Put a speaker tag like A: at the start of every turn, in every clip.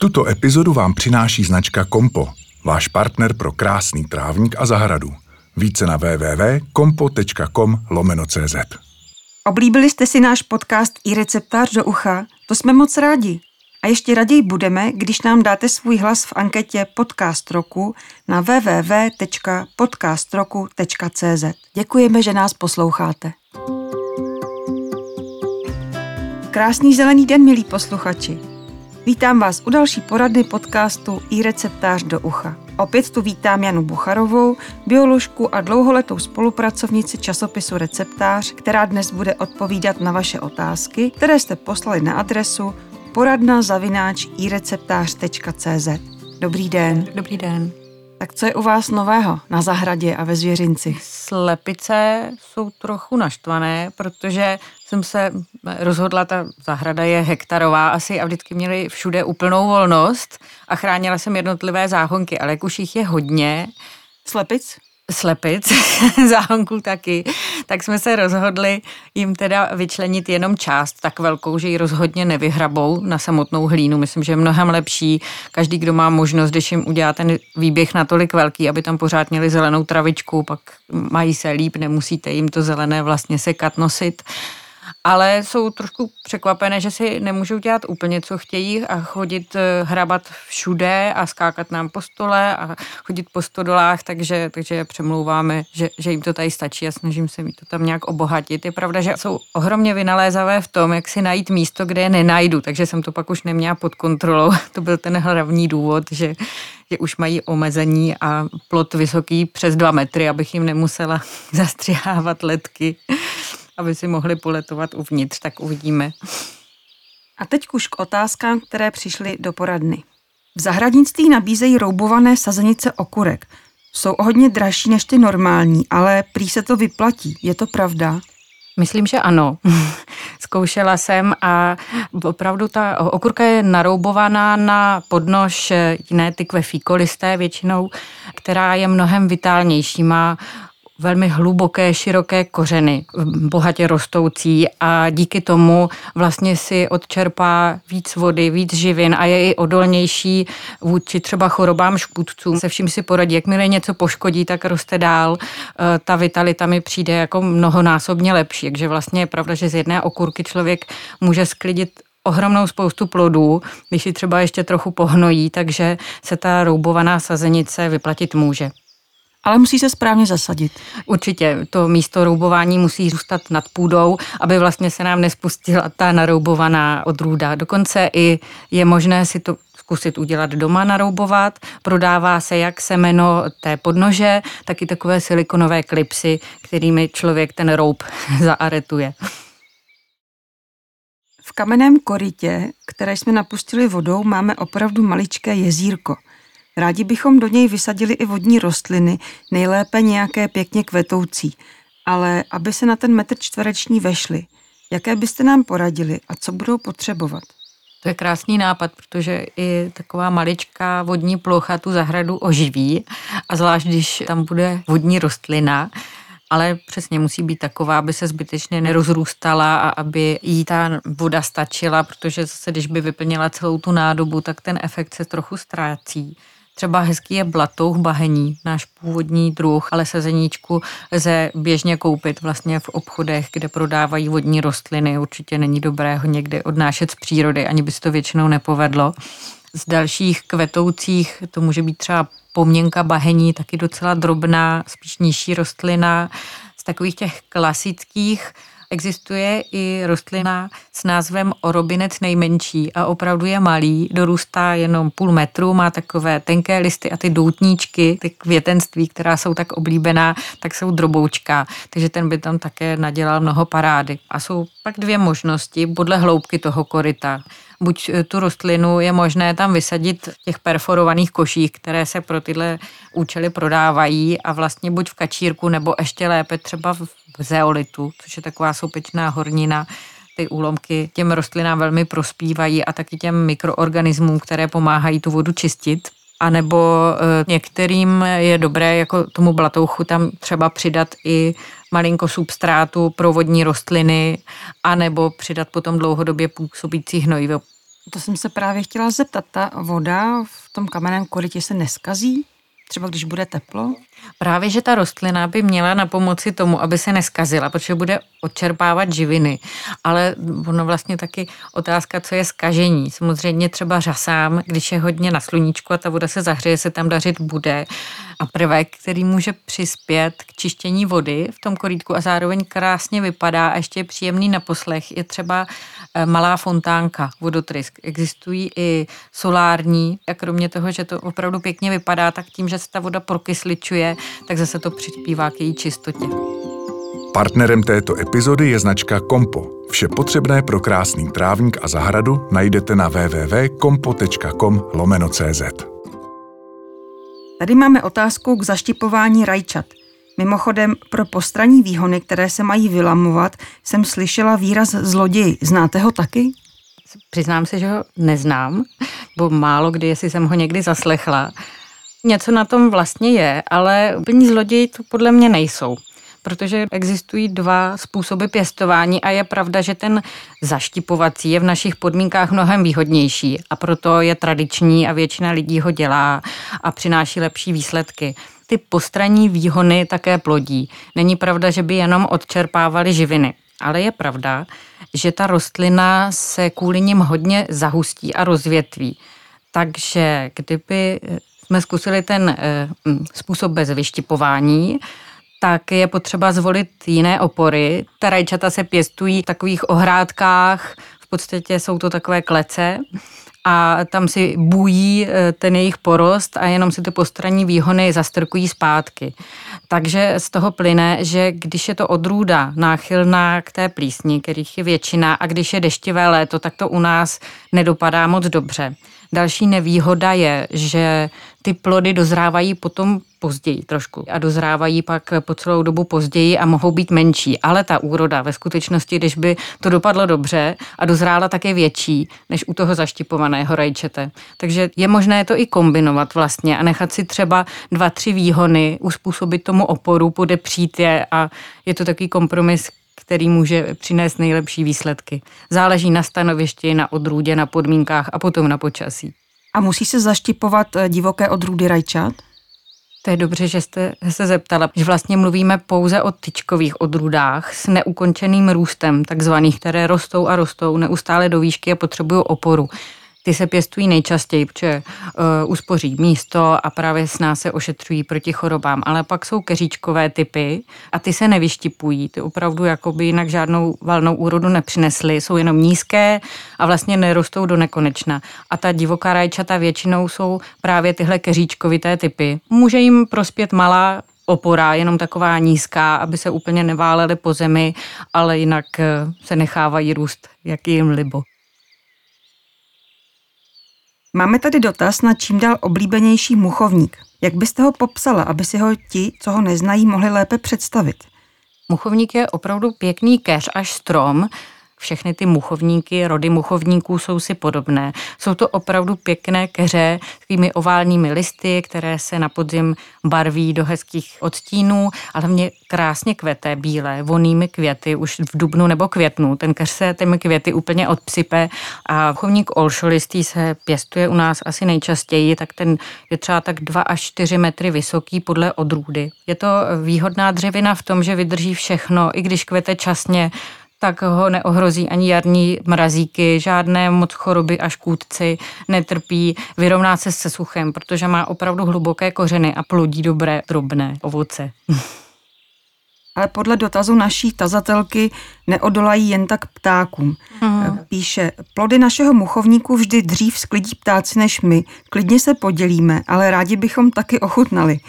A: Tuto epizodu vám přináší značka Kompo, váš partner pro krásný trávník a zahradu. Více na www.kompo.com lomeno CZ.
B: Oblíbili jste si náš podcast i receptář do ucha? To jsme moc rádi. A ještě raději budeme, když nám dáte svůj hlas v anketě Podcast roku na www.podcastroku.cz. Děkujeme, že nás posloucháte. Krásný zelený den, milí posluchači. Vítám vás u další poradny podcastu i receptář do ucha. Opět tu vítám Janu Bucharovou, bioložku a dlouholetou spolupracovnici časopisu Receptář, která dnes bude odpovídat na vaše otázky, které jste poslali na adresu poradna zavináč ireceptář.cz. Dobrý den.
C: Dobrý den.
B: Tak co je u vás nového na zahradě a ve zvěřinci?
C: Slepice jsou trochu naštvané, protože jsem se rozhodla, ta zahrada je hektarová asi a vždycky měli všude úplnou volnost a chránila jsem jednotlivé záhonky, ale jak už jich je hodně.
B: Slepic?
C: Slepic, záhonků taky, tak jsme se rozhodli jim teda vyčlenit jenom část tak velkou, že ji rozhodně nevyhrabou na samotnou hlínu. Myslím, že je mnohem lepší každý, kdo má možnost, když jim udělá ten výběh natolik velký, aby tam pořád měli zelenou travičku, pak mají se líp, nemusíte jim to zelené vlastně sekat, nosit ale jsou trošku překvapené, že si nemůžou dělat úplně, co chtějí a chodit eh, hrabat všude a skákat nám po stole a chodit po stodolách, takže, takže přemlouváme, že, že jim to tady stačí a snažím se mi to tam nějak obohatit. Je pravda, že jsou ohromně vynalézavé v tom, jak si najít místo, kde je nenajdu, takže jsem to pak už neměla pod kontrolou. to byl ten hlavní důvod, že že už mají omezení a plot vysoký přes dva metry, abych jim nemusela zastřihávat letky aby si mohli poletovat uvnitř, tak uvidíme.
B: A teď už k otázkám, které přišly do poradny. V zahradnictví nabízejí roubované sazenice okurek. Jsou o hodně dražší než ty normální, ale prý se to vyplatí. Je to pravda?
C: Myslím, že ano. Zkoušela jsem a opravdu ta okurka je naroubovaná na podnož jiné tykve fíkolisté většinou, která je mnohem vitálnější. Má velmi hluboké, široké kořeny, bohatě rostoucí a díky tomu vlastně si odčerpá víc vody, víc živin a je i odolnější vůči třeba chorobám škůdců. Se vším si poradí, jakmile něco poškodí, tak roste dál. E, ta vitalita mi přijde jako mnohonásobně lepší, takže vlastně je pravda, že z jedné okurky člověk může sklidit ohromnou spoustu plodů, když si třeba ještě trochu pohnojí, takže se ta roubovaná sazenice vyplatit může.
B: Ale musí se správně zasadit.
C: Určitě, to místo roubování musí zůstat nad půdou, aby vlastně se nám nespustila ta naroubovaná odrůda. Dokonce i je možné si to zkusit udělat doma, naroubovat. Prodává se jak semeno té podnože, tak i takové silikonové klipsy, kterými člověk ten roub zaaretuje.
B: V kamenném korytě, které jsme napustili vodou, máme opravdu maličké jezírko – Rádi bychom do něj vysadili i vodní rostliny, nejlépe nějaké pěkně kvetoucí, ale aby se na ten metr čtvereční vešly, jaké byste nám poradili a co budou potřebovat?
C: To je krásný nápad, protože i taková maličká vodní plocha tu zahradu oživí a zvlášť, když tam bude vodní rostlina, ale přesně musí být taková, aby se zbytečně nerozrůstala a aby jí ta voda stačila, protože zase, když by vyplnila celou tu nádobu, tak ten efekt se trochu ztrácí. Třeba hezký je blatouch bahení, náš původní druh, ale sezeníčku lze běžně koupit vlastně v obchodech, kde prodávají vodní rostliny. Určitě není dobré ho někde odnášet z přírody, ani by se to většinou nepovedlo. Z dalších kvetoucích to může být třeba poměnka bahení, taky docela drobná, spíš nižší rostlina. Z takových těch klasických Existuje i rostlina s názvem orobinec nejmenší a opravdu je malý, dorůstá jenom půl metru, má takové tenké listy a ty doutníčky, ty květenství, která jsou tak oblíbená, tak jsou droboučka, takže ten by tam také nadělal mnoho parády. A jsou pak dvě možnosti podle hloubky toho koryta buď eh, tu rostlinu je možné tam vysadit v těch perforovaných koších, které se pro tyhle účely prodávají a vlastně buď v kačírku nebo ještě lépe třeba v zeolitu, což je taková soupečná hornina, ty úlomky těm rostlinám velmi prospívají a taky těm mikroorganismům, které pomáhají tu vodu čistit. A nebo e, některým je dobré jako tomu blatouchu tam třeba přidat i malinko substrátu pro vodní rostliny, anebo přidat potom dlouhodobě působící hnojivo
B: To jsem se právě chtěla zeptat. Ta voda v tom kamenném korytě se neskazí? Třeba když bude teplo?
C: Právě, že ta rostlina by měla na pomoci tomu, aby se neskazila, protože bude odčerpávat živiny. Ale ono vlastně taky otázka, co je skažení. Samozřejmě třeba řasám, když je hodně na sluníčku a ta voda se zahřeje, se tam dařit bude. A prvek, který může přispět k čištění vody v tom korítku a zároveň krásně vypadá a ještě je příjemný na poslech, je třeba malá fontánka, vodotrysk. Existují i solární a kromě toho, že to opravdu pěkně vypadá, tak tím, že se ta voda prokysličuje, tak zase to přispívá k její čistotě.
A: Partnerem této epizody je značka Kompo. Vše potřebné pro krásný trávník a zahradu najdete na www.kompo.com lomeno.cz.
B: Tady máme otázku k zaštipování rajčat. Mimochodem, pro postraní výhony, které se mají vylamovat, jsem slyšela výraz zloděj. Znáte ho taky?
C: Přiznám se, že ho neznám, bo málo kdy, jestli jsem ho někdy zaslechla. Něco na tom vlastně je, ale úplní zloději to podle mě nejsou protože existují dva způsoby pěstování a je pravda, že ten zaštipovací je v našich podmínkách mnohem výhodnější a proto je tradiční a většina lidí ho dělá a přináší lepší výsledky ty postranní výhony také plodí. Není pravda, že by jenom odčerpávali živiny. Ale je pravda, že ta rostlina se kvůli nim hodně zahustí a rozvětví. Takže kdyby jsme zkusili ten eh, způsob bez vyštipování, tak je potřeba zvolit jiné opory. Ta rajčata se pěstují v takových ohrádkách, v podstatě jsou to takové klece a tam si bují eh, ten jejich porost a jenom si ty postranní výhony zastrkují zpátky. Takže z toho plyne, že když je to odrůda náchylná k té plísni, kterých je většina, a když je deštivé léto, tak to u nás nedopadá moc dobře. Další nevýhoda je, že ty plody dozrávají potom později trošku a dozrávají pak po celou dobu později a mohou být menší. Ale ta úroda ve skutečnosti, když by to dopadlo dobře a dozrála také větší než u toho zaštipovaného rajčete. Takže je možné to i kombinovat vlastně a nechat si třeba dva, tři výhony, uspůsobit tomu oporu, podepřít je a je to takový kompromis, který může přinést nejlepší výsledky. Záleží na stanovišti, na odrůdě, na podmínkách a potom na počasí.
B: A musí se zaštipovat eh, divoké odrůdy rajčat?
C: To je dobře, že jste se zeptala, že vlastně mluvíme pouze o tyčkových odrůdách s neukončeným růstem, takzvaných, které rostou a rostou neustále do výšky a potřebují oporu. Ty se pěstují nejčastěji, protože uh, uspoří místo a právě s nás se ošetřují proti chorobám. Ale pak jsou keříčkové typy a ty se nevyštipují. Ty opravdu jakoby jinak žádnou valnou úrodu nepřinesly. Jsou jenom nízké a vlastně nerostou do nekonečna. A ta divoká rajčata většinou jsou právě tyhle keříčkovité typy. Může jim prospět malá opora, jenom taková nízká, aby se úplně neválely po zemi, ale jinak eh, se nechávají růst, jak jim libo.
B: Máme tady dotaz na čím dál oblíbenější muchovník. Jak byste ho popsala, aby si ho ti, co ho neznají, mohli lépe představit?
C: Muchovník je opravdu pěkný keř až strom, všechny ty muchovníky, rody muchovníků jsou si podobné. Jsou to opravdu pěkné keře s takovými oválními listy, které se na podzim barví do hezkých odstínů, ale hlavně krásně kvete bílé, vonými květy už v dubnu nebo květnu. Ten keř se těmi květy úplně odpsype a muchovník olšolistý se pěstuje u nás asi nejčastěji, tak ten je třeba tak 2 až 4 metry vysoký podle odrůdy. Je to výhodná dřevina v tom, že vydrží všechno, i když kvete časně, tak ho neohrozí ani jarní mrazíky, žádné moc choroby a škůdci netrpí, vyrovná se se suchem, protože má opravdu hluboké kořeny a plodí dobré drobné ovoce.
B: Ale podle dotazu naší tazatelky neodolají jen tak ptákům. Mm. Píše, plody našeho muchovníku vždy dřív sklidí ptáci než my. Klidně se podělíme, ale rádi bychom taky ochutnali.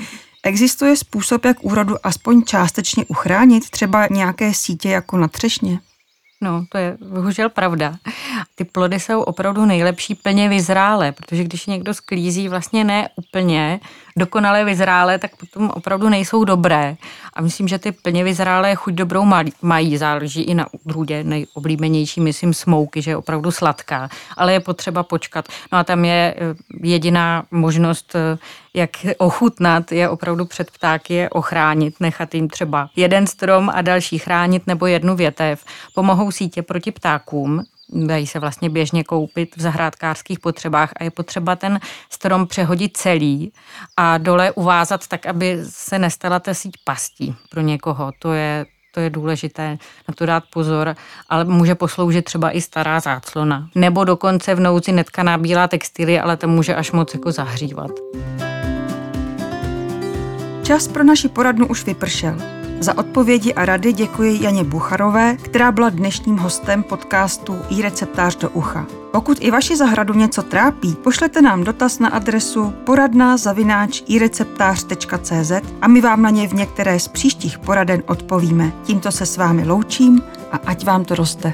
B: Existuje způsob, jak úrodu aspoň částečně uchránit, třeba nějaké sítě jako na třešně?
C: No, to je bohužel pravda. Ty plody jsou opravdu nejlepší plně vyzrálé, protože když někdo sklízí vlastně ne úplně dokonale vyzrálé, tak potom opravdu nejsou dobré. A myslím, že ty plně vyzrálé chuť dobrou mají, záleží i na odrůdě, nejoblíbenější, myslím, smouky, že je opravdu sladká, ale je potřeba počkat. No a tam je eh, jediná možnost, eh, jak ochutnat, je opravdu před ptáky je ochránit, nechat jim třeba jeden strom a další chránit nebo jednu větev. Pomohou sítě proti ptákům, dají se vlastně běžně koupit v zahrádkářských potřebách a je potřeba ten strom přehodit celý a dole uvázat tak, aby se nestala ta síť pastí pro někoho. To je, to je důležité na to dát pozor, ale může posloužit třeba i stará záclona. Nebo dokonce v nouzi netkaná bílá textilie, ale to může až moc jako zahřívat.
B: Čas pro naši poradnu už vypršel. Za odpovědi a rady děkuji Janě Bucharové, která byla dnešním hostem podcastu i receptář do ucha. Pokud i vaši zahradu něco trápí, pošlete nám dotaz na adresu poradná zavináč ireceptář.cz a my vám na něj v některé z příštích poraden odpovíme. Tímto se s vámi loučím a ať vám to roste.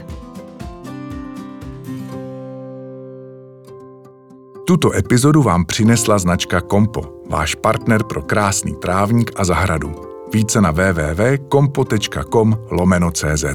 A: Tuto epizodu vám přinesla značka Kompo, váš partner pro krásný trávník a zahradu. Více na www.kompo.com lomeno CZ.